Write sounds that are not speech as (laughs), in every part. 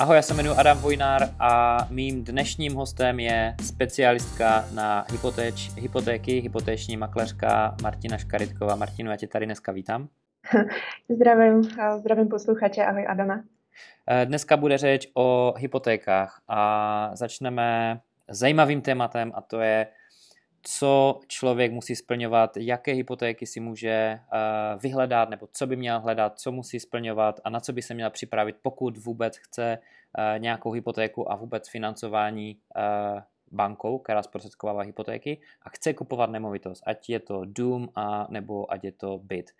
Ahoj, já se jmenuji Adam Vojnár a mým dnešním hostem je specialistka na hypotéč, hypotéky, hypotéční makléřka Martina Škaritková. Martinu, já tě tady dneska vítám. (laughs) Zdravím, zdravím posluchače, ahoj Adama. Eh, dneska bude řeč o hypotékách a začneme zajímavým tématem a to je co člověk musí splňovat, jaké hypotéky si může eh, vyhledat, nebo co by měl hledat, co musí splňovat a na co by se měl připravit, pokud vůbec chce eh, nějakou hypotéku a vůbec financování eh, bankou, která zprostředkovává hypotéky a chce kupovat nemovitost, ať je to dům a nebo ať je to byt.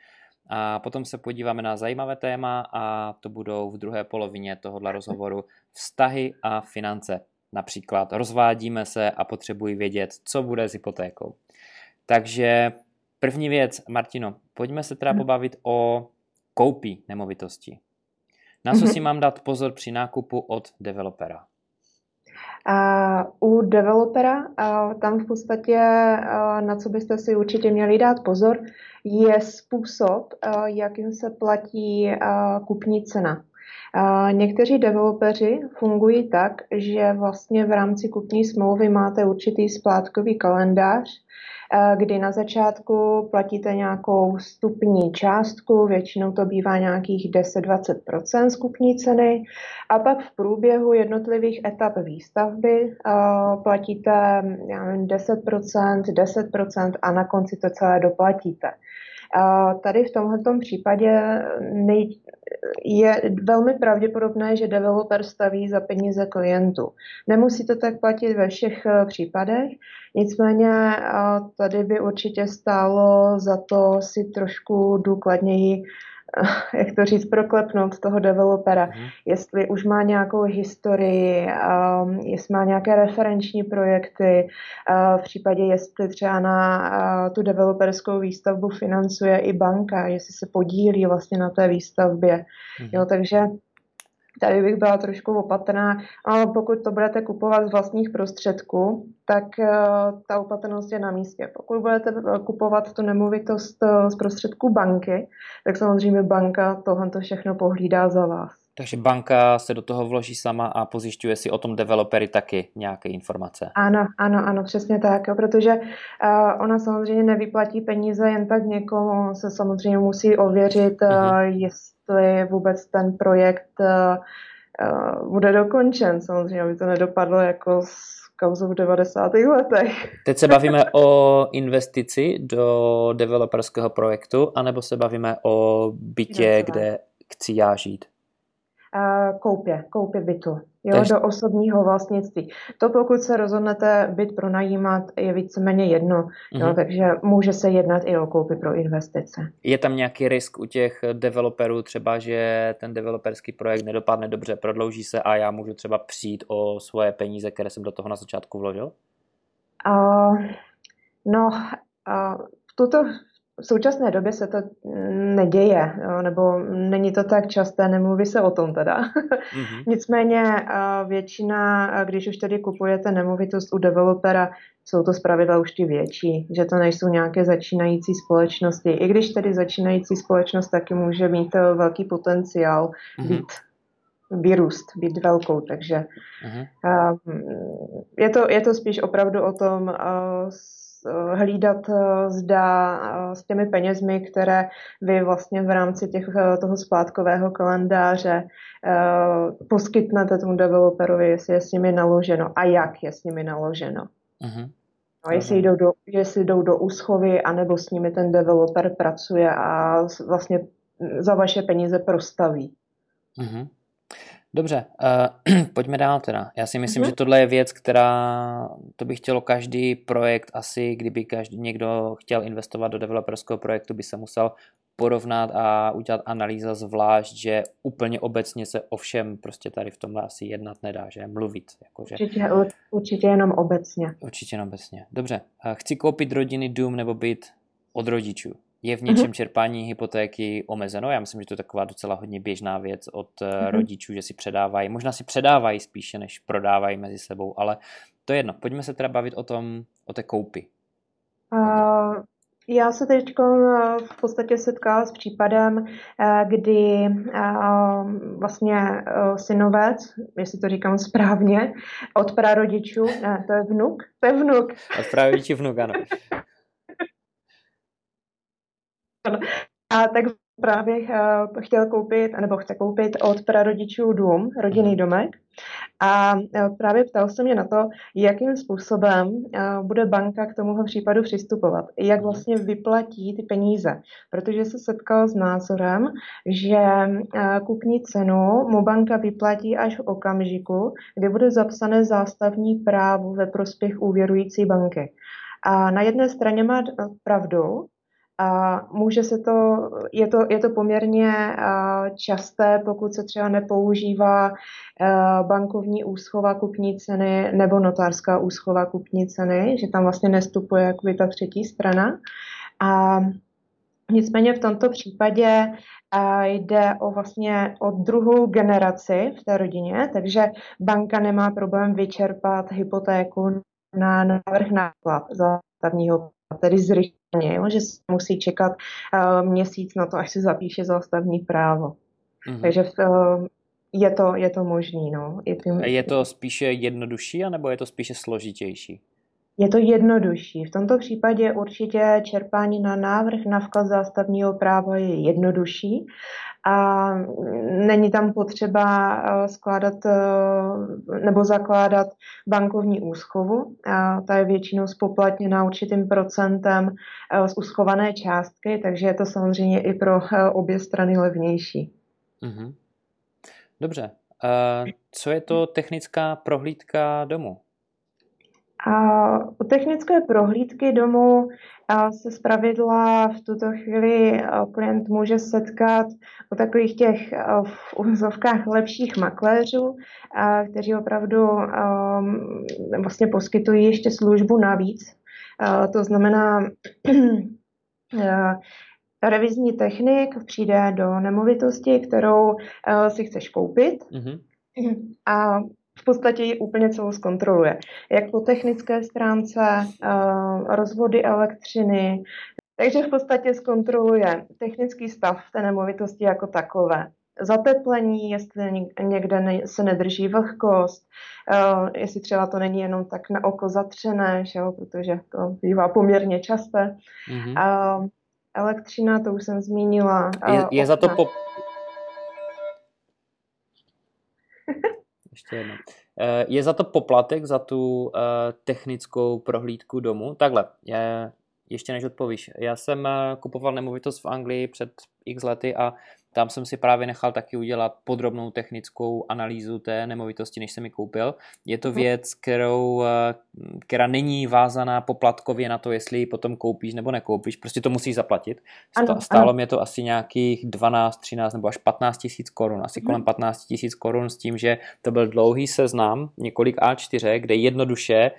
A potom se podíváme na zajímavé téma a to budou v druhé polovině tohohle rozhovoru vztahy a finance. Například rozvádíme se a potřebuji vědět, co bude s hypotékou. Takže první věc, Martino, pojďme se teda mhm. pobavit o koupí nemovitosti. Na co mhm. si mám dát pozor při nákupu od developera? A u developera, a tam v podstatě, na co byste si určitě měli dát pozor, je způsob, jakým se platí kupní cena. Někteří developeři fungují tak, že vlastně v rámci kupní smlouvy máte určitý splátkový kalendář, kdy na začátku platíte nějakou stupní částku, většinou to bývá nějakých 10-20% z kupní ceny, a pak v průběhu jednotlivých etap výstavby platíte já nevím, 10%, 10% a na konci to celé doplatíte. Tady v tomto případě nej, je velmi pravděpodobné, že developer staví za peníze klientů. Nemusí to tak platit ve všech eh, případech, nicméně eh, tady by určitě stálo za to si trošku důkladněji (laughs) jak to říct, proklepnout toho developera, mm. jestli už má nějakou historii, um, jestli má nějaké referenční projekty, uh, v případě, jestli třeba na uh, tu developerskou výstavbu financuje i banka, jestli se podílí vlastně na té výstavbě. Mm. Jo, takže Tady bych byla trošku opatrná, ale pokud to budete kupovat z vlastních prostředků, tak uh, ta opatrnost je na místě. Pokud budete kupovat tu nemovitost uh, z prostředků banky, tak samozřejmě banka tohle všechno pohlídá za vás. Takže banka se do toho vloží sama a pozjišťuje si o tom developery taky nějaké informace. Ano, ano, ano, přesně tak, jo, protože uh, ona samozřejmě nevyplatí peníze jen tak někomu, se samozřejmě musí ověřit, uh-huh. uh, jestli vůbec ten projekt uh, uh, bude dokončen. Samozřejmě, aby to nedopadlo jako s kauzou v 90. letech. Teď se bavíme o investici do developerského projektu, anebo se bavíme o bytě, kde chci já žít? Koupě, koupě bytu, jo, Takže... do osobního vlastnictví. To pokud se rozhodnete byt pronajímat, je víceméně jedno, mm-hmm. jo, mhm. takže může se jednat i o koupy pro investice. Je tam nějaký risk u těch developerů, třeba, že ten developerský projekt nedopadne dobře, prodlouží se a já můžu třeba přijít o svoje peníze, které jsem do toho na začátku vložil? Uh, no, uh, v tuto v současné době se to neděje, nebo není to tak časté, nemluví se o tom teda. Mm-hmm. (laughs) Nicméně většina, když už tedy kupujete nemovitost u developera, jsou to zpravidla už ty větší, že to nejsou nějaké začínající společnosti. I když tedy začínající společnost taky může mít e, velký potenciál mm-hmm. být vyrůst, být velkou, takže uh-huh. je, to, je to spíš opravdu o tom Eh, hlídat, eh, zda eh, s těmi penězmi, které vy vlastně v rámci těch, toho splátkového kalendáře poskytnete tomu developerovi, jestli je s nimi naloženo a jak je s nimi naloženo. Uh-huh. No, jestli, jdou do, jestli jdou do úschovy, anebo s nimi ten developer pracuje a vlastně za vaše peníze prostaví. Uh-huh. Dobře, uh, (clears throat) pojďme dál teda. Já si myslím, mm-hmm. že tohle je věc, která, to by chtělo každý projekt asi, kdyby každý někdo chtěl investovat do developerského projektu, by se musel porovnat a udělat analýza zvlášť, že úplně obecně se o všem prostě tady v tomhle asi jednat nedá, že mluvit. Jakože... Určitě, určitě jenom obecně. Určitě jenom obecně. Dobře, chci koupit rodiny dům nebo byt od rodičů. Je v něčem mm-hmm. čerpání hypotéky omezeno? Já myslím, že to je taková docela hodně běžná věc od mm-hmm. rodičů, že si předávají, možná si předávají spíše, než prodávají mezi sebou, ale to je jedno. Pojďme se teda bavit o tom, o té koupi. Uh, Já se teď v podstatě setkala s případem, kdy vlastně synovec, jestli to říkám správně, od prarodičů, ne, to je vnuk, to je vnuk. Od prarodičů vnuk, ano. (laughs) A tak právě uh, chtěl koupit, nebo chce koupit od prarodičů dům, rodinný mhm. domek. A uh, právě ptal se mě na to, jakým způsobem uh, bude banka k tomuhle případu přistupovat, jak mhm. vlastně vyplatí ty peníze, protože se setkal s názorem, že kupní cenu mu banka vyplatí až v okamžiku, kdy bude zapsané zástavní právo ve prospěch úvěrující banky. A na jedné straně má pravdu, může se to, je to, je to poměrně časté, pokud se třeba nepoužívá bankovní úschova kupní ceny nebo notářská úschova kupní ceny, že tam vlastně nestupuje jakoby ta třetí strana. A nicméně v tomto případě jde o vlastně o druhou generaci v té rodině, takže banka nemá problém vyčerpat hypotéku na návrh náklad zástavního, tedy zrychleně jo, že se musí čekat uh, měsíc na to, až se zapíše zástavní právo. Mm-hmm. Takže uh, je to, je to možný. No. Je, tím... je to spíše jednodušší, anebo je to spíše složitější? Je to jednodušší. V tomto případě určitě čerpání na návrh na vklad zástavního práva je jednodušší a není tam potřeba eh, skládat eh, nebo zakládat bankovní úschovu. A ta je většinou spoplatněna určitým procentem eh, z uschované částky, takže je to samozřejmě i pro obě strany levnější. Mm-hmm. Dobře. Co je to technická prohlídka domu? A u technické prohlídky domu se zpravidla v tuto chvíli klient může setkat u takových těch v úzovkách lepších makléřů, kteří opravdu vlastně poskytují ještě službu navíc. To znamená, (clears throat) revizní technik přijde do nemovitosti, kterou si chceš koupit mm-hmm. a v podstatě ji úplně celou zkontroluje. Jak po technické stránce, uh, rozvody elektřiny, takže v podstatě zkontroluje technický stav té nemovitosti jako takové. Zateplení, jestli někde se nedrží vlhkost, uh, jestli třeba to není jenom tak na oko zatřené, že jo, protože to bývá poměrně časté. Mm-hmm. Elektřina, to už jsem zmínila. Je, je za to po, Ještě jedno. Eh, je za to poplatek, za tu eh, technickou prohlídku domu? Takhle, je, ještě než odpovíš. Já jsem eh, kupoval nemovitost v Anglii před x lety a tam jsem si právě nechal taky udělat podrobnou technickou analýzu té nemovitosti, než jsem ji koupil. Je to mhm. věc, kterou, eh, která není vázaná poplatkově na to, jestli ji potom koupíš nebo nekoupíš. Prostě to musíš zaplatit. Ano, Stálo ano. mě to asi nějakých 12, 13 nebo až 15 tisíc korun. Asi hmm. kolem 15 tisíc korun s tím, že to byl dlouhý seznam, několik A4, kde jednoduše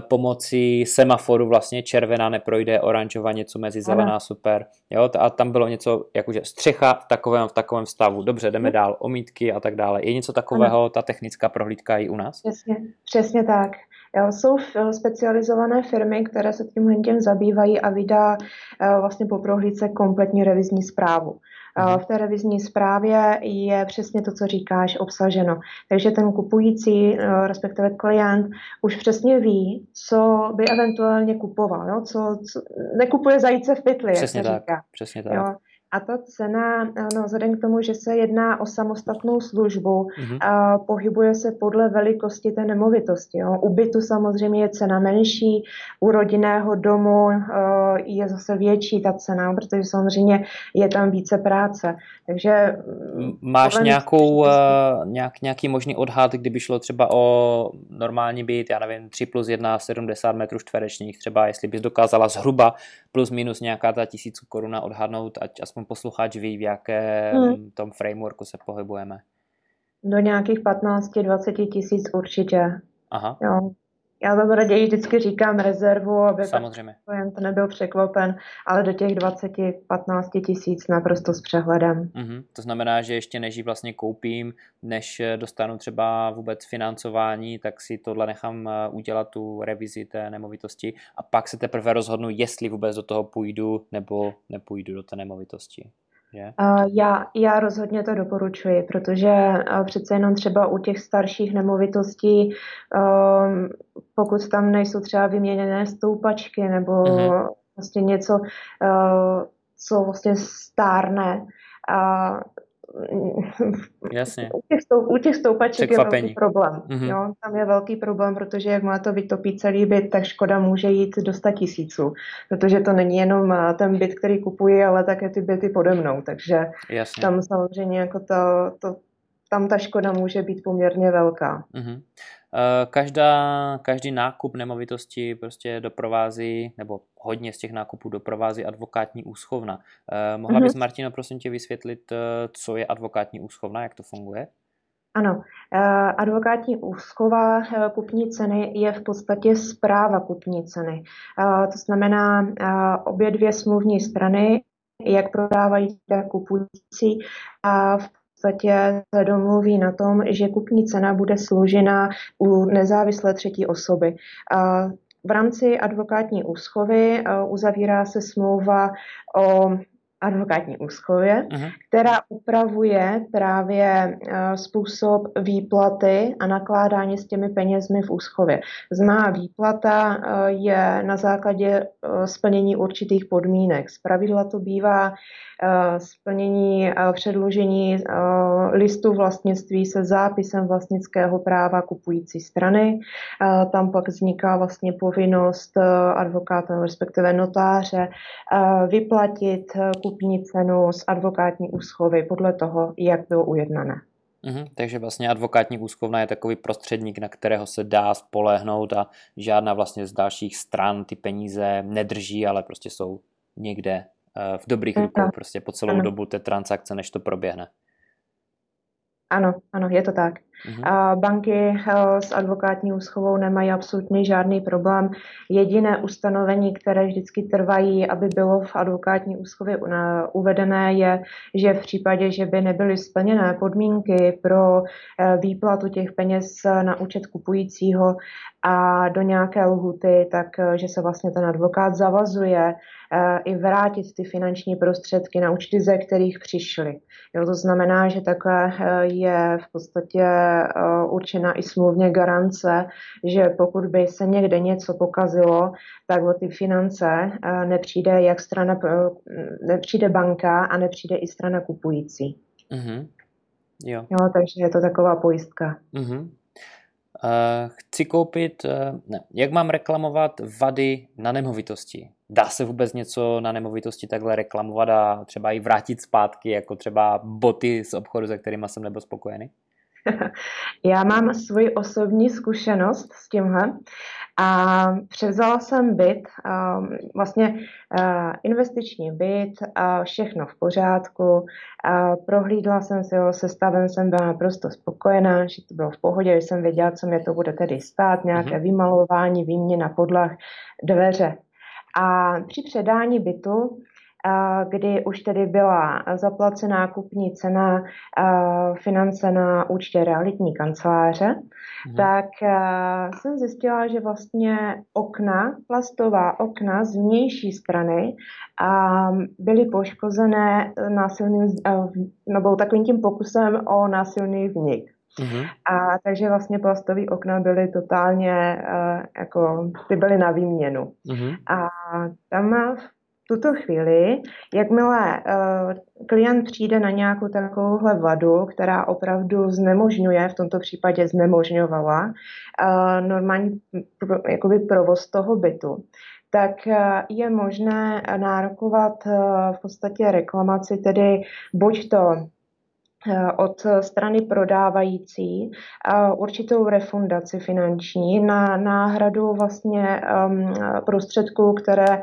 pomocí semaforu vlastně červená neprojde, oranžová něco mezi zelená ano. super. Jo, a tam bylo něco, jakože střecha v takovém, v takovém stavu. Dobře, jdeme dál, omítky a tak dále. Je něco takového, ano. ta technická prohlídka i u nás? Přesně, přesně tak. Jo, jsou specializované firmy, které se tím tím zabývají a vydá eh, vlastně po prohlídce kompletní revizní zprávu. Mhm. V té revizní zprávě je přesně to, co říkáš, obsaženo. Takže ten kupující, eh, respektive klient, už přesně ví, co by eventuálně kupoval. Jo? Co, co, nekupuje zajíce v pytli, přesně jak se tak, říká. Přesně tak. Jo? A ta cena, no, vzhledem k tomu, že se jedná o samostatnou službu, mm-hmm. a pohybuje se podle velikosti té nemovitosti. Jo. U bytu samozřejmě je cena menší, u rodinného domu uh, je zase větší ta cena, protože samozřejmě je tam více práce. Takže Máš nějakou, nějak, nějaký možný odhad, kdyby šlo třeba o normální byt, já nevím, 3 plus 1, 70 metrů čtverečních, třeba jestli bys dokázala zhruba plus minus nějaká ta tisíc koruna odhadnout, ať aspoň posluchač ví, v jakém hmm. tom frameworku se pohybujeme. Do nějakých 15-20 tisíc určitě. Aha. Jo. Já to raději vždycky říkám rezervu, aby Samozřejmě. klient nebyl překvapen, ale do těch 20-15 tisíc naprosto s přehledem. Mm-hmm. To znamená, že ještě než ji vlastně koupím, než dostanu třeba vůbec financování, tak si tohle nechám eh, udělat tu revizi té nemovitosti a pak se teprve rozhodnu, jestli vůbec do toho půjdu nebo nepůjdu do té nemovitosti. Je? Já, já rozhodně to doporučuji, protože přece jenom třeba u těch starších nemovitostí, um, pokud tam nejsou třeba vyměněné stoupačky nebo uh-huh. vlastně něco, uh, co vlastně stárne, Jasně. U těch, stou, u těch stoupaček je velký problém. Mm-hmm. Jo? Tam je velký problém, protože jak má to vytopí celý byt, tak škoda může jít do 100 tisíců. Protože to není jenom eh, ten byt, který kupuji, ale také ty byty pode mnou. Takže Jasně. tam samozřejmě jako to, to, tam ta škoda může být poměrně velká. Mm-hmm. Každá, každý nákup nemovitosti prostě doprovází, nebo hodně z těch nákupů doprovází advokátní úschovna. Eh, mohla bys, mm-hmm. Martino, prosím tě vysvětlit, eh, co je advokátní úschovna, jak to funguje? Ano, advokátní úschova kupní ceny je v podstatě zpráva kupní ceny. To znamená, obě dvě smluvní strany, jak prodávají, tak kupující, a v podstatě se domluví na tom, že kupní cena bude složena u nezávislé třetí osoby. V rámci advokátní úschovy uzavírá se smlouva o advokátní úschově, uh-huh. která upravuje právě uh, způsob výplaty a nakládání s těmi penězmi v úschově. Zná výplata uh, je na základě uh, splnění určitých podmínek. Zpravidla to bývá splnění předložení listu vlastnictví se zápisem vlastnického práva kupující strany. Tam pak vzniká vlastně povinnost advokáta, respektive notáře, vyplatit kupní cenu z advokátní úschovy podle toho, jak bylo ujednané. Mhm, takže vlastně advokátní úschovna je takový prostředník, na kterého se dá spolehnout a žádná vlastně z dalších stran ty peníze nedrží, ale prostě jsou někde eh, v dobrých rukou prostě po celou dobu té transakce, než to proběhne. Ano, ano, je to tak. A banky eh, s advokátní úschovou nemají absolutně žádný problém. Jediné ustanovení, které vždycky trvají, aby bylo v advokátní úschově uvedené, je, že v případě, že by nebyly splněné podmínky pro eh, výplatu těch peněz na účet kupujícího a do nějaké lhuty, tak eh, že se vlastně ten advokát zavazuje i vrátit ty finanční prostředky na účty, ze kterých přišly. Jo, to znamená, že takhle je v podstatě určena i smluvně garance, že pokud by se někde něco pokazilo, tak o ty finance eh, nepřijde jak strana, nepřijde banka a nepřijde i strana kupující. Mm-hmm. Jo. jo. takže je to taková pojistka. Mm-hmm. Uh, chci koupit, uh, ne, jak mám reklamovat vady na nemovitosti? Dá se vůbec něco na nemovitosti takhle reklamovat a třeba i vrátit zpátky, jako třeba boty z obchodu, se kterými jsem nebyl spokojený? (laughs) Já mám svoji osobní zkušenost s tímhle a převzala jsem byt, vlastně investiční byt, všechno v pořádku, prohlídla jsem si ho, se stavem jsem byla naprosto spokojená, že to bylo v pohodě, že jsem věděla, co mě to bude tedy stát, nějaké mm-hmm. vymalování, výměna podlah, dveře. A při předání bytu kdy už tedy byla zaplacená kupní cena finance na účtě realitní kanceláře, mhm. tak jsem zjistila, že vlastně okna, plastová okna z vnější strany byly poškozené násilným, nebo takovým tím pokusem o násilný vnik. Uh-huh. A takže vlastně plastové okna byly totálně, uh, jako, ty byly na výměnu. Uh-huh. A tam v tuto chvíli, jakmile uh, klient přijde na nějakou takovouhle vadu, která opravdu znemožňuje, v tomto případě znemožňovala uh, normální jakoby provoz toho bytu, tak uh, je možné nárokovat v podstatě reklamaci, tedy buď to od strany prodávající určitou refundaci finanční na náhradu vlastně um, prostředků, které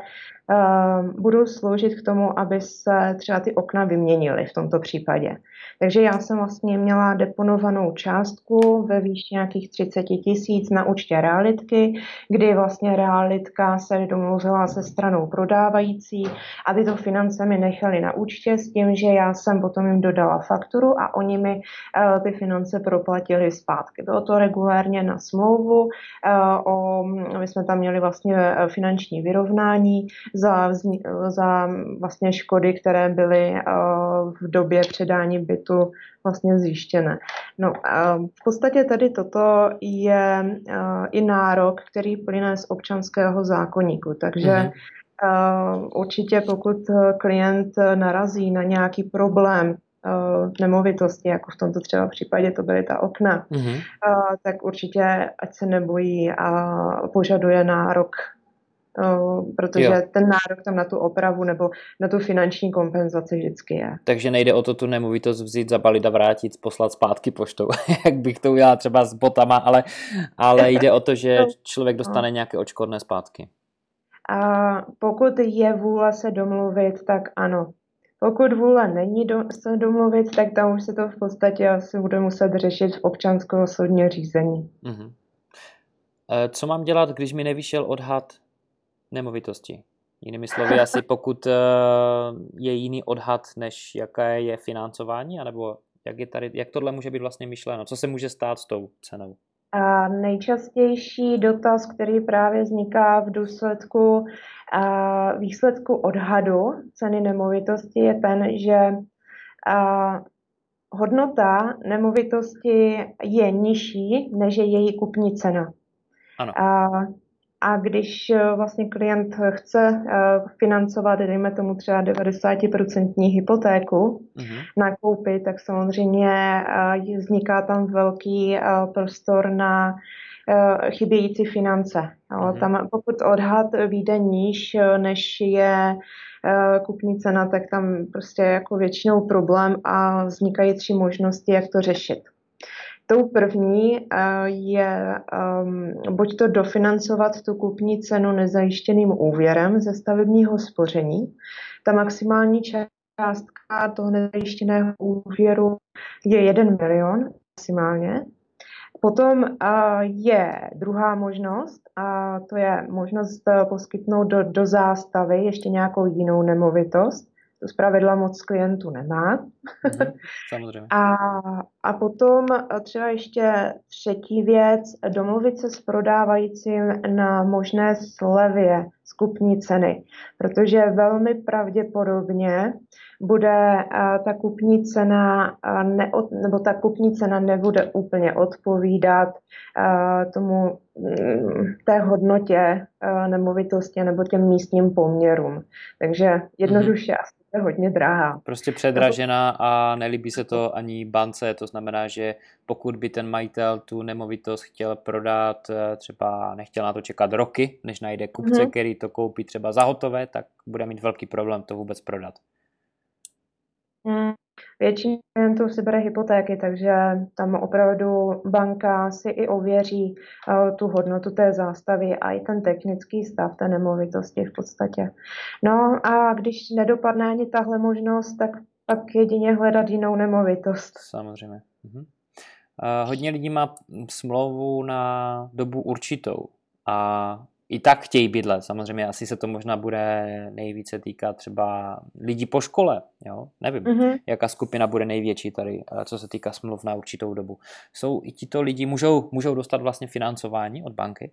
budou sloužit k tomu, aby se třeba ty okna vyměnily v tomto případě. Takže já jsem vlastně měla deponovanou částku ve výši nějakých 30 tisíc na účtě realitky, kdy vlastně realitka se domluvila se stranou prodávající a tyto finance mi nechali na účtě s tím, že já jsem potom jim dodala fakturu a oni mi uh, ty finance proplatili zpátky. Bylo to regulérně na smlouvu, uh, o, my jsme tam měli vlastně eh, finanční vyrovnání za, za vlastně škody, které byly uh, v době předání bytu vlastně zjištěné. No, v podstatě tady toto je i nárok, který plyne z občanského zákonníku, takže mm-hmm. určitě pokud klient narazí na nějaký problém nemovitosti, jako v tomto třeba případě to byly ta okna, mm-hmm. tak určitě ať se nebojí a požaduje nárok protože jo. ten nárok tam na tu opravu nebo na tu finanční kompenzaci vždycky je. Takže nejde o to tu nemovitost vzít, zabalit a vrátit, poslat zpátky poštou, (laughs) jak bych to udělal třeba s botama, ale, ale jde o to, že (laughs) člověk dostane nějaké očkodné zpátky. A pokud je vůle se domluvit, tak ano. Pokud vůle není do, se domluvit, tak tam už se to v podstatě asi bude muset řešit v občanského soudně řízení. Uh-huh. Co mám dělat, když mi nevyšel odhad nemovitosti. Jinými slovy, (laughs) asi pokud eh, je jiný odhad, než jaké je financování, anebo jak, je tady, jak tohle může být vlastně myšleno? Co se může stát s tou cenou? A nejčastější dotaz, který právě vzniká v důsledku a výsledku odhadu ceny nemovitosti, je ten, že a hodnota nemovitosti je nižší, než je její kupní cena. Ano. A a když eh, vlastně klient chce eh, financovat, dejme tomu třeba 90% hypotéku mm-hmm. na koupy, tak samozřejmě eh, vzniká tam velký prostor na chybějící finance. Mm-hmm. Tam, pokud odhad vyjde níž, než je kupní cena, tak tam prostě jako většinou problém a vznikají tři možnosti, jak to řešit. Tou první eh, je um, buď to dofinancovat tu kupní cenu nezajištěným úvěrem ze stavebního spoření. Ta maximální částka toho nezajištěného úvěru je 1 milion maximálně. Potom uh, je druhá možnost, a to je možnost eh, poskytnout do, do zástavy ještě nějakou jinou nemovitost to zpravidla moc klientů nemá. Mm, (laughs) samozřejmě. a, a potom třeba ještě třetí věc, domluvit se s prodávajícím na možné slevě skupní ceny, protože velmi pravděpodobně bude ta kupní cena neod, nebo ta kupní cena nebude úplně odpovídat tomu mm, té hodnotě nemovitosti nebo těm místním poměrům. Takže jednoduše mm. asi je hodně drahá. Prostě předražená a nelíbí se to ani bance, to znamená, že pokud by ten majitel tu nemovitost chtěl prodat, eh, třeba nechtěl na to čekat roky, než najde kupce, hmm. který to koupí třeba za hotové, tak bude mít velký problém to vůbec prodat. Hmm. Většině klientů si bere hypotéky, takže tam opravdu banka si i ověří uh, tu hodnotu té zástavy a i ten technický stav té nemovitosti v podstatě. No a když nedopadne ani tahle možnost, tak pak jedině hledat jinou nemovitost. Samozřejmě. Mhm. Hodně lidí má smlouvu na dobu určitou a i tak chtějí bydlet. Samozřejmě asi se to možná bude nejvíce týkat třeba lidí po škole. Jo? Nevím, mm-hmm. jaká skupina bude největší tady, eh, co se týká smluv na určitou dobu. Jsou i tito lidi, můžou, můžou dostat vlastně financování od banky?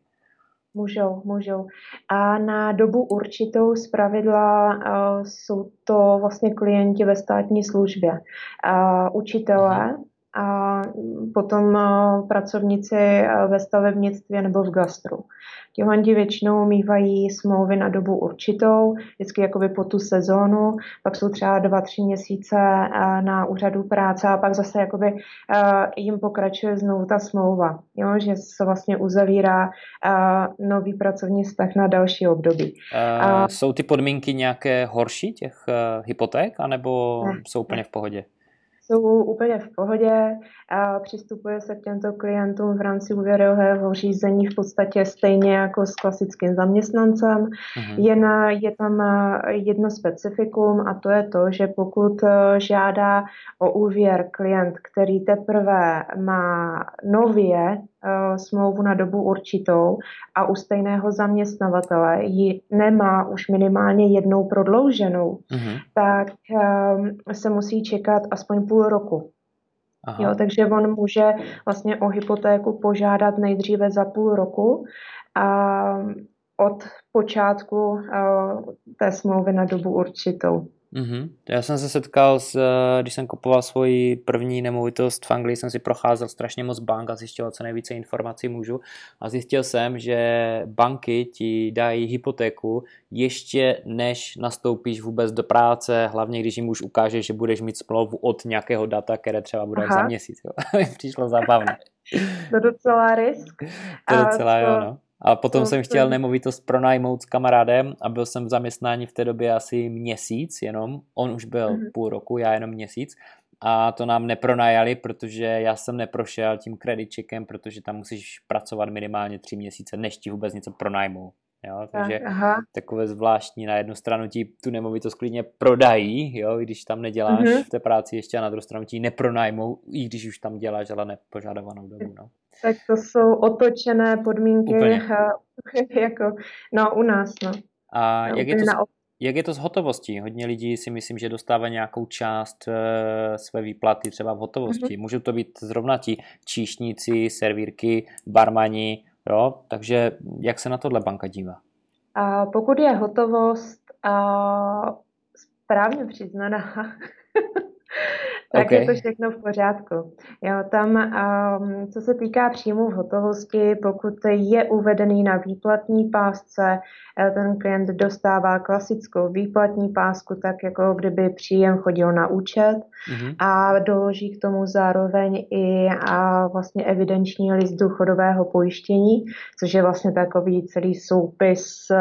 Můžou, můžou. A na dobu určitou z pravidla uh, jsou to vlastně klienti ve státní službě. Uh, učitelé, a potom pracovníci ve stavebnictví nebo v gastru. Tihlandi většinou mývají smlouvy na dobu určitou, vždycky jakoby po tu sezónu, pak jsou třeba dva, tři měsíce na úřadu práce a pak zase jakoby jim pokračuje znovu ta smlouva, jo? že se vlastně uzavírá nový pracovní vztah na další období. Uh, jsou ty podmínky nějaké horší těch hypoték, anebo ne, jsou úplně ne. v pohodě? Jsou úplně v pohodě. A přistupuje se k těmto klientům v rámci úvěrového řízení v podstatě stejně jako s klasickým zaměstnancem. Mm-hmm. Jen je tam jedno specifikum a to je to, že pokud žádá o úvěr klient, který teprve má nově smlouvu na dobu určitou a u stejného zaměstnavatele ji nemá už minimálně jednou prodlouženou, mm-hmm. tak um, se musí čekat aspoň půl roku. Aha. Jo, takže on může vlastně o hypotéku požádat nejdříve za půl roku a od počátku uh, té smlouvy na dobu určitou. Mm-hmm. Já jsem se setkal, s, eh, když jsem kupoval svoji první nemovitost v Anglii, jsem si procházel strašně moc bank a zjistil, co nejvíce informací můžu. A zjistil jsem, že banky ti dají hypotéku ještě než nastoupíš vůbec do práce, hlavně když jim už ukážeš, že budeš mít smlouvu od nějakého data, které třeba bude za měsíc. (laughs) Přišlo zábavné. To docela risk. To docela jo, no. A potom to, jsem chtěl nemovitost pronajmout s kamarádem a byl jsem v zaměstnání v té době asi měsíc jenom. On už byl mm-hmm. půl roku, já jenom měsíc. A to nám nepronajali, protože já jsem neprošel tím credit checkem, protože tam musíš pracovat minimálně tři měsíce, než ti vůbec něco pronajmou. Jo, takže Aha. takové zvláštní, na jednu stranu ti tu nemovitost klidně prodají, jo, když tam neděláš mm-hmm. v té práci ještě a na druhou stranu ti nepronajmou, i když už tam děláš, ale nepožadovanou dobu. No. Tak to jsou otočené podmínky (laughs) jako no, u nás. No. A no, jak, je to, jak je to s hotovostí? Hodně lidí si myslím, že dostává nějakou část e, své výplaty třeba v hotovosti. Mm-hmm. Můžou to být zrovna ti číšníci, servírky, barmani, jo? takže jak se na tohle banka dívá? A pokud je hotovost a správně přiznaná, (laughs) tak okay. je to všechno v pořádku. Jo, tam, um, co se týká příjmu v hotovosti, pokud je uvedený na výplatní pásce, eh, ten klient dostává klasickou výplatní pásku, tak jako kdyby příjem chodil na účet mm-hmm. a doloží k tomu zároveň i a vlastně evidenční list důchodového pojištění, což je vlastně takový celý soupis uh,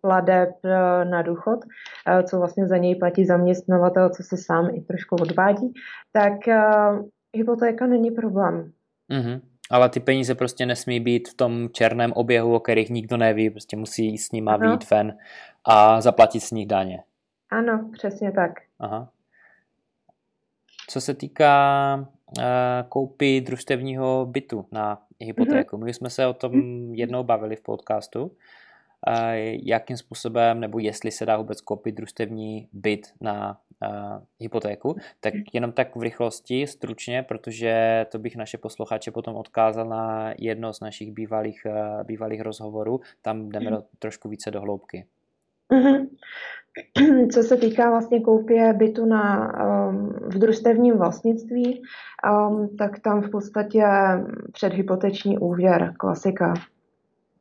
pladeb uh, na důchod, uh, co vlastně za něj platí zaměstnavatel, co se sám i trošku odvádí tak uh, hypotéka není problém. Mm-hmm. Ale ty peníze prostě nesmí být v tom černém oběhu, o kterých nikdo neví, prostě musí s nima ano. výjít ven a zaplatit s nich daně. Ano, přesně tak. Aha. Co se týká uh, koupy družstevního bytu na hypotéku, mm-hmm. my jsme se o tom jednou bavili v podcastu, uh, jakým způsobem, nebo jestli se dá vůbec koupit družstevní byt na uh, hypotéku, tak mhm. jenom tak v rychlosti, stručně, protože to bych naše posluchače potom odkázal na jedno z našich bývalých, uh, bývalých rozhovorů, tam jdeme do, trošku více do hloubky. Mm-hmm. Co se týká vlastně koupě bytu na, um, v družstevním vlastnictví, um, tak tam v podstatě předhypoteční úvěr, klasika.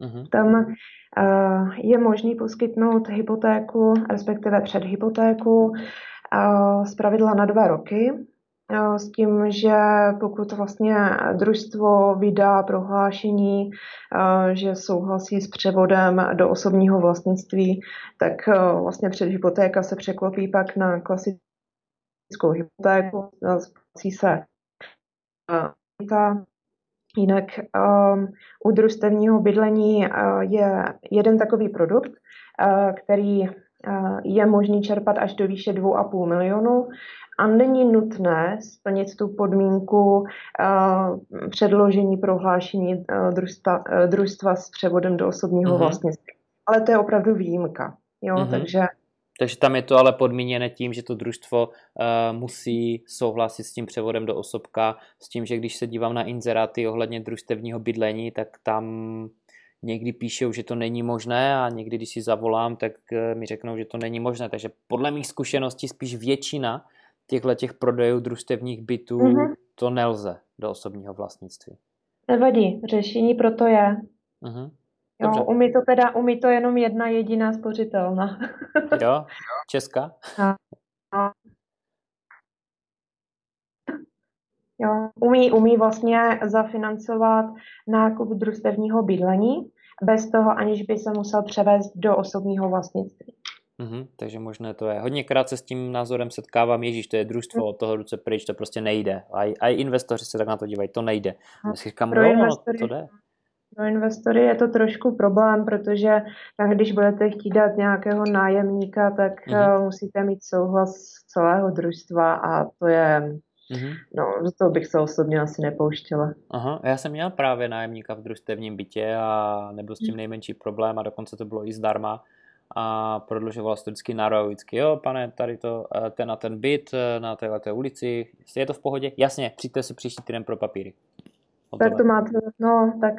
Mm-hmm. Tam uh, je možný poskytnout hypotéku, respektive předhypotéku z pravidla na dva roky, s tím, že pokud vlastně družstvo vydá prohlášení, že souhlasí s převodem do osobního vlastnictví, tak vlastně předhypotéka se překlopí pak na klasickou hypotéku, splácí se Jinak u družstevního bydlení je jeden takový produkt, který je možný čerpat až do výše 2,5 milionu a není nutné splnit tu podmínku předložení prohlášení družstva, družstva s převodem do osobního mm-hmm. vlastnictví. Ale to je opravdu výjimka. Jo? Mm-hmm. Takže takže tam je to ale podmíněné tím, že to družstvo uh, musí souhlasit s tím převodem do osobka, s tím, že když se dívám na inzeráty ohledně družstevního bydlení, tak tam někdy píšou, že to není možné a někdy, když si zavolám, tak eh, mi řeknou, že to není možné. Takže podle mých zkušeností spíš většina těchto těch prodejů družstevních bytů mm-hmm. to nelze do osobního vlastnictví. Nevadí, řešení proto je. Mm-hmm. Jo, umí to teda, umí to jenom jedna jediná spořitelna. (laughs) jo, Česká? No. Jo, umí, umí vlastně zafinancovat nákup družstevního bydlení bez toho, aniž by se musel převést do osobního vlastnictví. Mm-hmm, takže možné to je. Hodněkrát se s tím názorem setkávám, ježíš, to je družstvo, od toho ruce pryč, to prostě nejde. A i investoři se tak na to dívají, to nejde. Já si říkám, pro no, to jde. Pro investory je to trošku problém, protože tam, když budete chtít dát nějakého nájemníka, tak mm-hmm. musíte mít souhlas celého družstva a to je, mm-hmm. no, to bych se osobně asi nepouštěla. Aha, já jsem měl právě nájemníka v družstevním bytě a nebyl s tím mhm. nejmenší problém a dokonce to bylo i zdarma a prodlužoval se to vždycky na rok, vždycky, jo, pane, tady to, eh, ten na ten byt eh, na této ulici, je to v pohodě? Jasně, přijďte se příští týden pro papíry. Hotové. Tak to máte, no, tak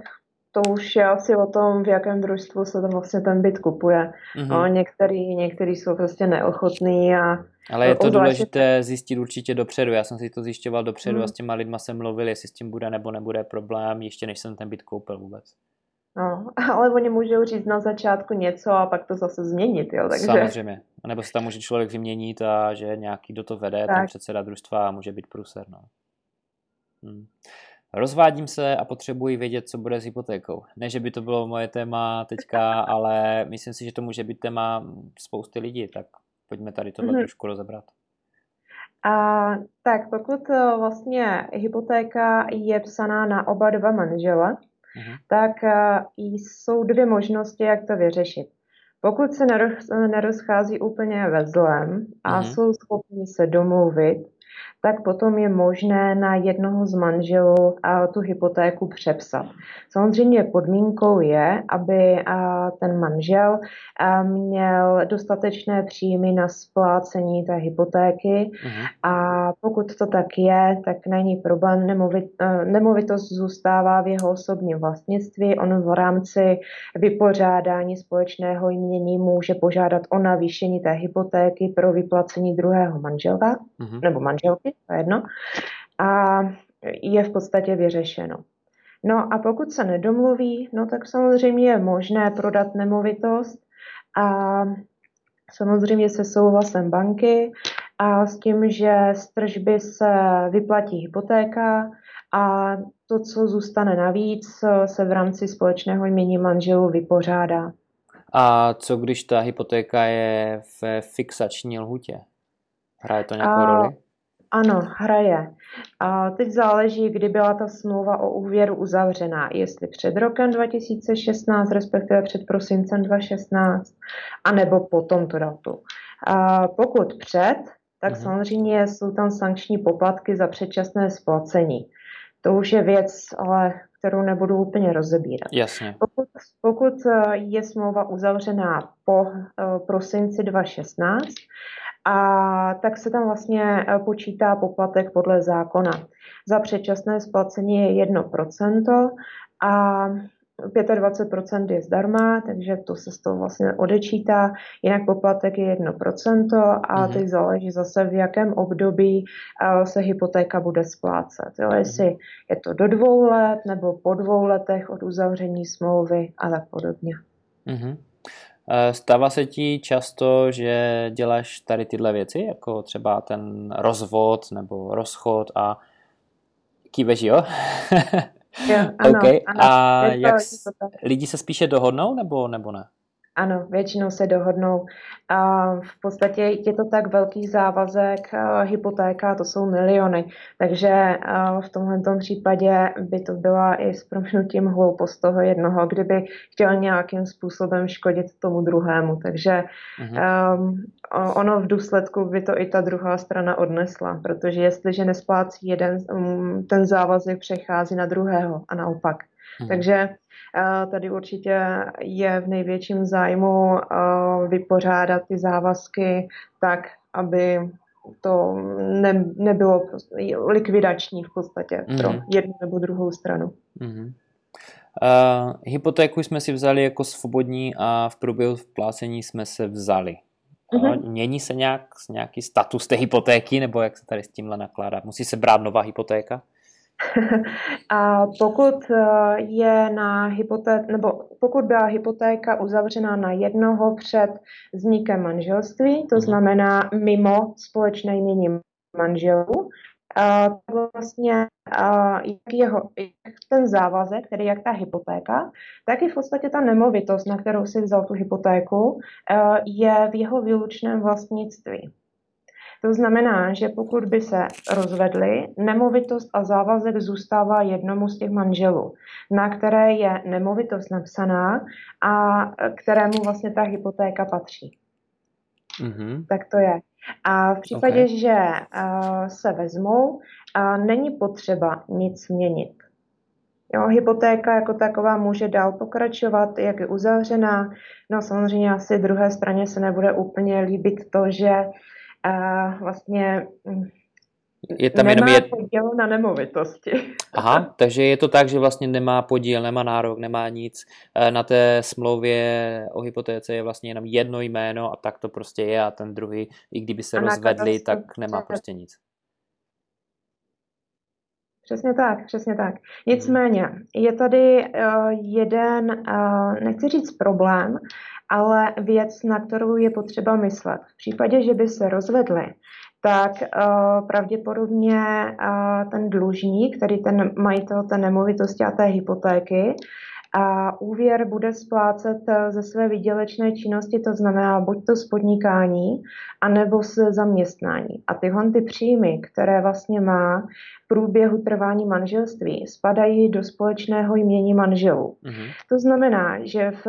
to už je asi o tom, v jakém družstvu se tam vlastně ten byt kupuje. Mm-hmm. No, některý, některý jsou prostě neochotný a ale je to důležité zjistit určitě dopředu. Já jsem si to zjišťoval dopředu mm. a s těma lidma jsem mluvil, jestli s tím bude nebo nebude problém, ještě než jsem ten byt koupil vůbec. No, (laughs) ale oni můžou říct na začátku něco a pak to zase změnit, jo, takže... Samozřejmě. A nebo se tam může člověk vyměnit a že nějaký, do to vede, tak. ten předseda družstva může být průser, no. Hmm. Rozvádím se a potřebuji vědět, co bude s hypotékou. Ne, že by to bylo moje téma teďka, (laughs) ale myslím si, že to může být téma spousty lidí, tak pojďme tady tohle mm-hmm. trošku rozebrat. A, tak pokud eh, vlastně hypotéka je psaná na oba dva manžele, mm-hmm. tak eh, jsou dvě možnosti, jak to vyřešit. Pokud se nerozchází úplně ve zlém a mm-hmm. jsou schopni se domluvit, tak potom je možné na jednoho z manželů tu hypotéku přepsat. Samozřejmě podmínkou je, aby ten manžel měl dostatečné příjmy na splácení té hypotéky uh-huh. a pokud to tak je, tak není problém, nemovit, nemovitost zůstává v jeho osobním vlastnictví, on v rámci vypořádání společného jmění může požádat o navýšení té hypotéky pro vyplacení druhého manželka uh-huh. nebo manželky to jedno, a je v podstatě vyřešeno. No a pokud se nedomluví, no tak samozřejmě je možné prodat nemovitost a samozřejmě se souhlasem banky a s tím, že z tržby se vyplatí hypotéka a to, co zůstane navíc, se v rámci společného jmění manželů vypořádá. A co když ta hypotéka je v fixační lhutě? Hraje to nějakou a, roli? Ano, hraje. A teď záleží, kdy byla ta smlouva o úvěru uzavřená. Jestli před rokem 2016, respektive před prosincem 2016, anebo po tomto datu. A pokud před, tak mhm. samozřejmě jsou tam sankční poplatky za předčasné splacení. To už je věc, ale kterou nebudu úplně rozebírat. Jasně. Pokud, pokud je smlouva uzavřená po uh, prosinci 2016, a tak se tam vlastně e, počítá poplatek podle zákona. Za předčasné splacení je 1% a 25% je zdarma, takže to se z toho vlastně odečítá, jinak poplatek je 1% a mm-hmm. teď záleží zase v jakém období e, se hypotéka bude splácet. Jo? Jestli mhm. je to do dvou let nebo po dvou letech od uzavření smlouvy a tak podobně. Mm-hmm. Eh, stává se ti často, že děláš tady tyhle věci, jako třeba ten rozvod nebo rozchod a kýveš, jo? jo (laughs) ano, okay. ano. A jak to, lidi se spíše dohodnou nebo, nebo ne? Ano, většinou se dohodnou. A v podstatě je to tak velký závazek, hypotéka, to jsou miliony. Takže v tomhle případě by to byla i s proměnutím hloupost toho jednoho, kdyby chtěl nějakým způsobem škodit tomu druhému. Takže uh-huh. ono v důsledku by to i ta druhá strana odnesla, protože jestliže nesplácí jeden, um, ten závazek přechází na druhého a naopak. Uh-huh. Takže Tady určitě je v největším zájmu vypořádat ty závazky tak, aby to ne, nebylo likvidační v podstatě mm-hmm. pro jednu nebo druhou stranu. Mm-hmm. Uh, hypotéku jsme si vzali jako svobodní a v průběhu vplácení jsme se vzali. Mm-hmm. Mění se nějak, nějaký status té hypotéky, nebo jak se tady s tímhle nakládá? Musí se brát nová hypotéka? (laughs) A pokud eh, je na hypoté- nebo pokud byla hypotéka uzavřena na jednoho před vznikem manželství, to mhm. znamená mimo společné jmění manželů, vlastně jak, jeho, jak ten závazek, tedy jak ta hypotéka, tak i v podstatě ta nemovitost, na kterou si vzal tu hypotéku, je v jeho výlučném vlastnictví. To znamená, že pokud by se rozvedli, nemovitost a závazek zůstává jednomu z těch manželů, na které je nemovitost napsaná a kterému vlastně ta hypotéka patří. Mm-hmm. Tak to je. A v případě, okay. že uh, se vezmou, uh, není potřeba nic měnit. Jo, hypotéka jako taková může dál pokračovat, jak je uzavřená. No samozřejmě asi druhé straně se nebude úplně líbit to, že uh, vlastně mm, je tam nemá jenom je... podíl na nemovitosti. (laughs) Aha, takže je to tak, že vlastně nemá podíl, nemá nárok, nemá nic. E, na té smlouvě o hypotéce je vlastně jenom jedno jméno a tak to prostě je a ten druhý, i kdyby se a rozvedli, tak nemá prostě nic. Přesně tak, přesně tak. Nicméně, je tady uh, jeden, uh, nechci říct problém, ale věc, na kterou je potřeba myslet. V případě, že by se rozvedli, tak uh, pravděpodobně uh, ten dlužník, který ten majitel té nemovitosti a té hypotéky, a úvěr bude splácet eh, ze své výdělečné činnosti, to znamená buď to z podnikání, anebo z zaměstnání. A tyhle ty příjmy, které vlastně má průběhu trvání manželství, spadají do společného jmění manželů. Mm-hmm. To znamená, že v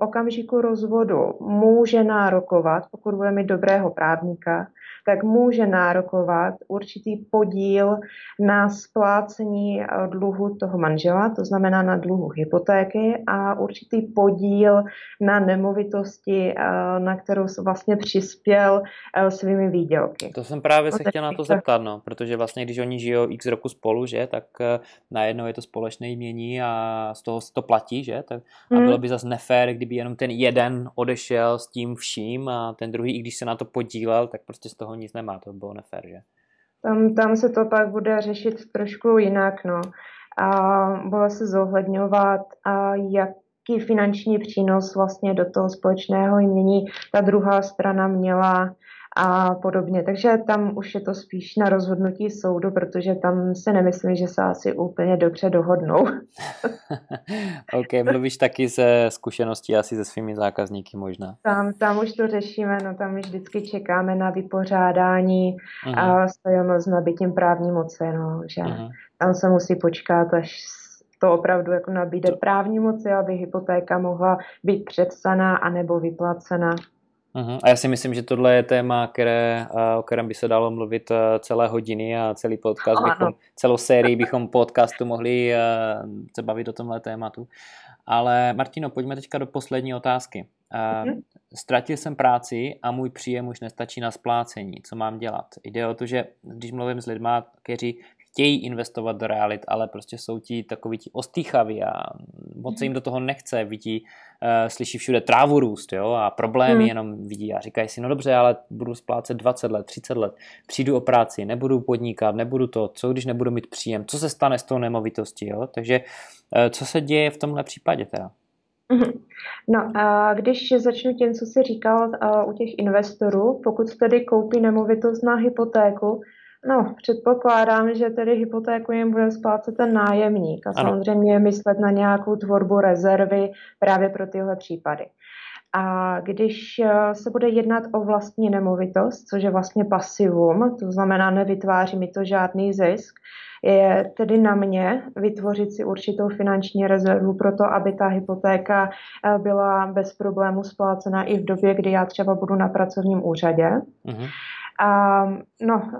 okamžiku rozvodu může nárokovat, pokud bude mít dobrého právníka, tak může nárokovat určitý podíl na splácení eh, dluhu toho manžela, to znamená na dluhu hypotéky a určitý podíl na nemovitosti, eh, na kterou vlastně přispěl eh, svými výdělky. To jsem právě se chtěl na to zeptat, no, protože vlastně když oni žijou x roku spolu, že, tak najednou je to společné jmění a z toho se to platí, že, tak, a hmm. bylo by zase nefér, kdyby jenom ten jeden odešel s tím vším a ten druhý, i když se na to podílel, tak prostě z toho nic nemá, to bylo nefér, že? Tam, tam se to pak bude řešit trošku jinak, no. A bude se zohledňovat, a jaký finanční přínos vlastně do toho společného jmění ta druhá strana měla a podobně. Takže tam už je to spíš na rozhodnutí soudu, protože tam se nemyslím, že se asi úplně dobře dohodnou. (laughs) ok, mluvíš taky ze zkušeností asi se svými zákazníky možná. Tam, tam už to řešíme, no tam už vždycky čekáme na vypořádání uh-huh. a stojíme s nabitím právní moci, no, že uh-huh. tam se musí počkat, až to opravdu jako nabíde právní moci, aby hypotéka mohla být předsaná anebo vyplacena. Uh-huh. A já si myslím, že tohle je téma, které, o kterém by se dalo mluvit celé hodiny a celý podcast, bychom, celou sérii bychom podcastu mohli se bavit o tomhle tématu. Ale Martino, pojďme teďka do poslední otázky. Uh-huh. Ztratil jsem práci a můj příjem už nestačí na splácení. Co mám dělat? Jde o to, že když mluvím s lidmi, kteří chtějí investovat do realit, ale prostě jsou ti takový ti ostýchaví a moc se jim do toho nechce, vidí, uh, slyší všude trávu růst jo, a problémy hmm. jenom vidí a říkají si, no dobře, ale budu splácet 20 let, 30 let, přijdu o práci, nebudu podnikat, nebudu to, co když nebudu mít příjem, co se stane s tou nemovitostí, jo? takže uh, co se děje v tomhle případě teda? Mhm. No a když začnu tím, co jsi říkal uh, u těch investorů, pokud tedy koupí nemovitost na hypotéku, No, předpokládám, že tedy hypotéku jim bude splácet ten nájemník a ano. samozřejmě myslet na nějakou tvorbu rezervy právě pro tyhle případy. A když eh, se bude jednat o vlastní nemovitost, což je vlastně pasivum, to znamená nevytváří mi to žádný zisk, je tedy na mě vytvořit si určitou finanční rezervu pro to, aby ta hypotéka eh, byla bez problému splácena i v době, kdy já třeba budu na pracovním úřadě. Uh-huh. A no,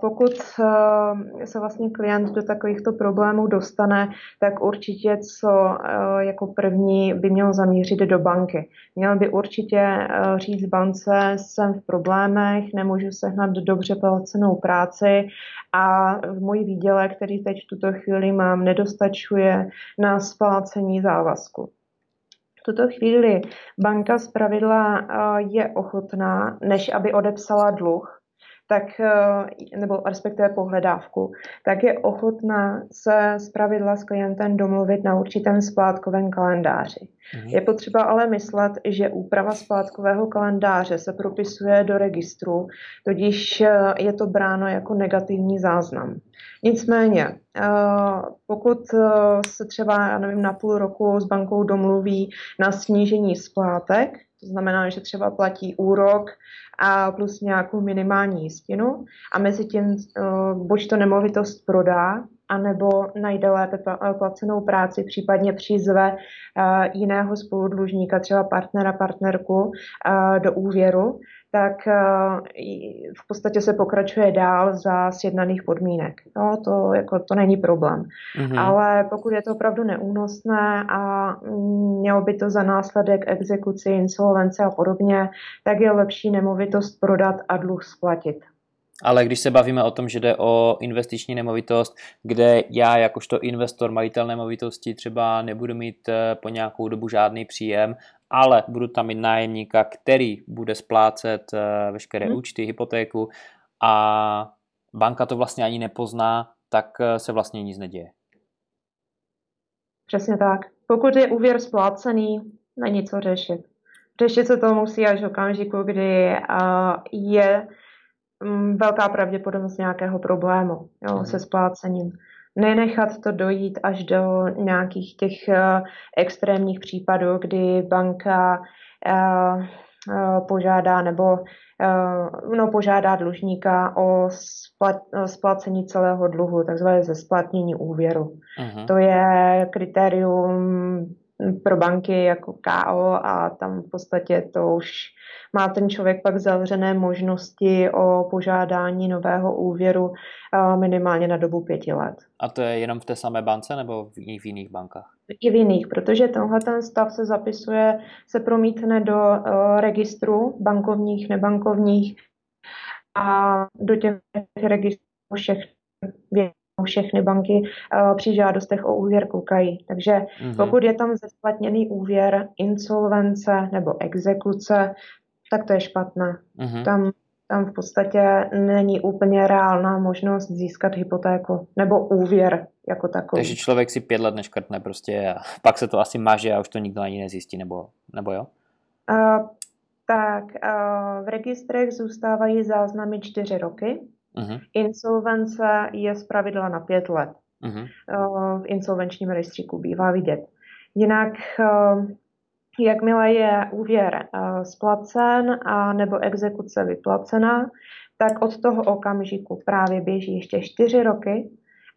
pokud eh, se vlastně klient do takovýchto problémů dostane, tak určitě co eh, jako první by měl zamířit do banky. Měl by určitě eh, říct bance, jsem v problémech, nemůžu sehnat dobře placenou práci a můj výdělek, který teď v tuto chvíli mám, nedostačuje na splácení závazku. V tuto chvíli banka z pravidla je ochotná, než aby odepsala dluh, tak, eh, nebo respektive pohledávku, tak je ochotná se zpravidla s klientem domluvit na určitém splátkovém kalendáři. Mhm. Je potřeba ale myslet, že úprava splátkového kalendáře se propisuje do registru, tudíž eh, je to bráno jako negativní záznam. Nicméně, eh, pokud se třeba, já nevím, na půl roku s bankou domluví na snížení splátek, to znamená, že třeba platí úrok a plus nějakou minimální jistinu a mezi tím uh, buď to nemovitost prodá, anebo najde lépe placenou práci, případně přizve uh, jiného spoludlužníka, třeba partnera, partnerku do úvěru, tak eh, v podstatě se pokračuje dál za sjednaných podmínek. No, to, jako, to není problém. Mm-hmm. Ale pokud je to opravdu neúnosné a mělo by to za následek exekuci, insolvence a podobně, tak je lepší nemovitost prodat a dluh splatit. Ale když se bavíme o tom, že jde o investiční nemovitost, kde já jakožto investor, majitel nemovitosti třeba nebudu mít eh, po nějakou dobu žádný příjem ale budu tam mít nájemníka, který bude splácet eh, veškeré hmm. účty, hypotéku a banka to vlastně ani nepozná, tak eh, se vlastně nic neděje. Přesně tak. Pokud je úvěr splácený, není co řešit. Řešit se to musí až v okamžiku, kdy je velká pravděpodobnost nějakého problému jo, hmm. se splácením nenechat to dojít až do nějakých těch uh, extrémních případů, kdy banka uh, uh, požádá nebo uh, no, požádá dlužníka o splat, splacení celého dluhu, takzvané zesplatnění úvěru. Uh-huh. To je kritérium pro banky jako KO a tam v podstatě to už má ten člověk pak zavřené možnosti o požádání nového úvěru minimálně na dobu pěti let. A to je jenom v té samé bance nebo v jiných, v jiných bankách? I v jiných, protože tenhle ten stav se zapisuje, se promítne do uh, registru bankovních, nebankovních a do těch registrů všech všechny banky uh, při žádostech o úvěr koukají. Takže mm-hmm. pokud je tam zesplatněný úvěr, insolvence nebo exekuce, tak to je špatné. Mm-hmm. Tam, tam v podstatě není úplně reálná možnost získat hypotéku nebo úvěr jako takový. Takže člověk si pět let neškrtne prostě a (laughs) pak se to asi maže a už to nikdo ani nezjistí, nebo, nebo jo? Uh, tak uh, v registrech zůstávají záznamy čtyři roky. Uh-huh. Insolvence je zpravidla na pět let. Uh-huh. Uh, v insolvenčním rejstříku bývá vidět. Jinak uh, Jakmile je úvěr uh, splacen a nebo exekuce vyplacena, tak od toho okamžiku právě běží ještě čtyři roky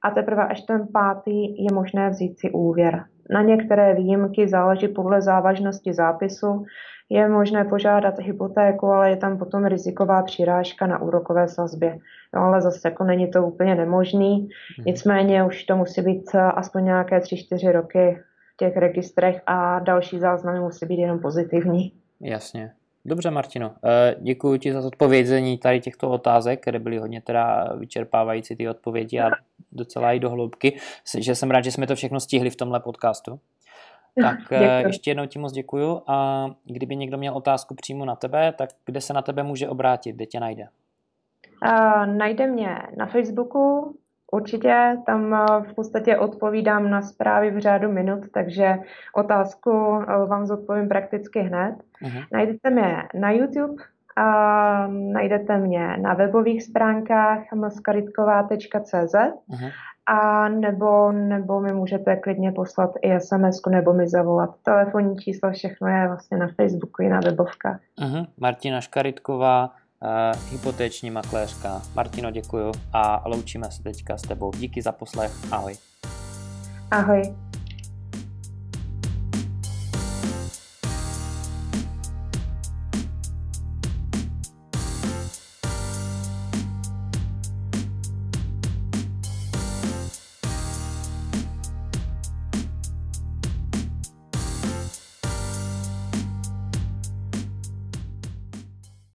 a teprve až ten pátý je možné vzít si úvěr. Na některé výjimky záleží podle závažnosti zápisu. Je možné požádat hypotéku, ale je tam potom riziková přirážka na úrokové sazbě. No ale zase jako není to úplně nemožný. Mhm. Nicméně už to musí být eh, aspoň nějaké 3-4 roky těch registrech a další záznamy musí být jenom pozitivní. Jasně. Dobře, Martino. Eh, děkuji ti za odpovězení tady těchto otázek, které byly hodně teda vyčerpávající ty odpovědi a docela i do hloubky. Že jsem rád, že jsme to všechno stihli v tomhle podcastu. Tak (laughs) eh, děkuji. ještě jednou ti moc děkuju a kdyby někdo měl otázku přímo na tebe, tak kde se na tebe může obrátit, kde tě najde? Uh, najde mě na Facebooku, Určitě, tam eh, v podstatě odpovídám na zprávy v řádu minut, takže otázku eh, vám zodpovím prakticky hned. Uh-huh. Najdete mě na YouTube, a najdete mě na webových stránkách maskaritková.cz uh-huh. a nebo, nebo mi můžete klidně poslat i sms nebo mi zavolat. Telefonní číslo, všechno je vlastně na Facebooku i na webovkách. Uh-huh. Martina Škaritková, uh, hypotéční makléřka. Martino, děkuju a loučíme se teďka s tebou. Díky za poslech, ahoj. Ahoj.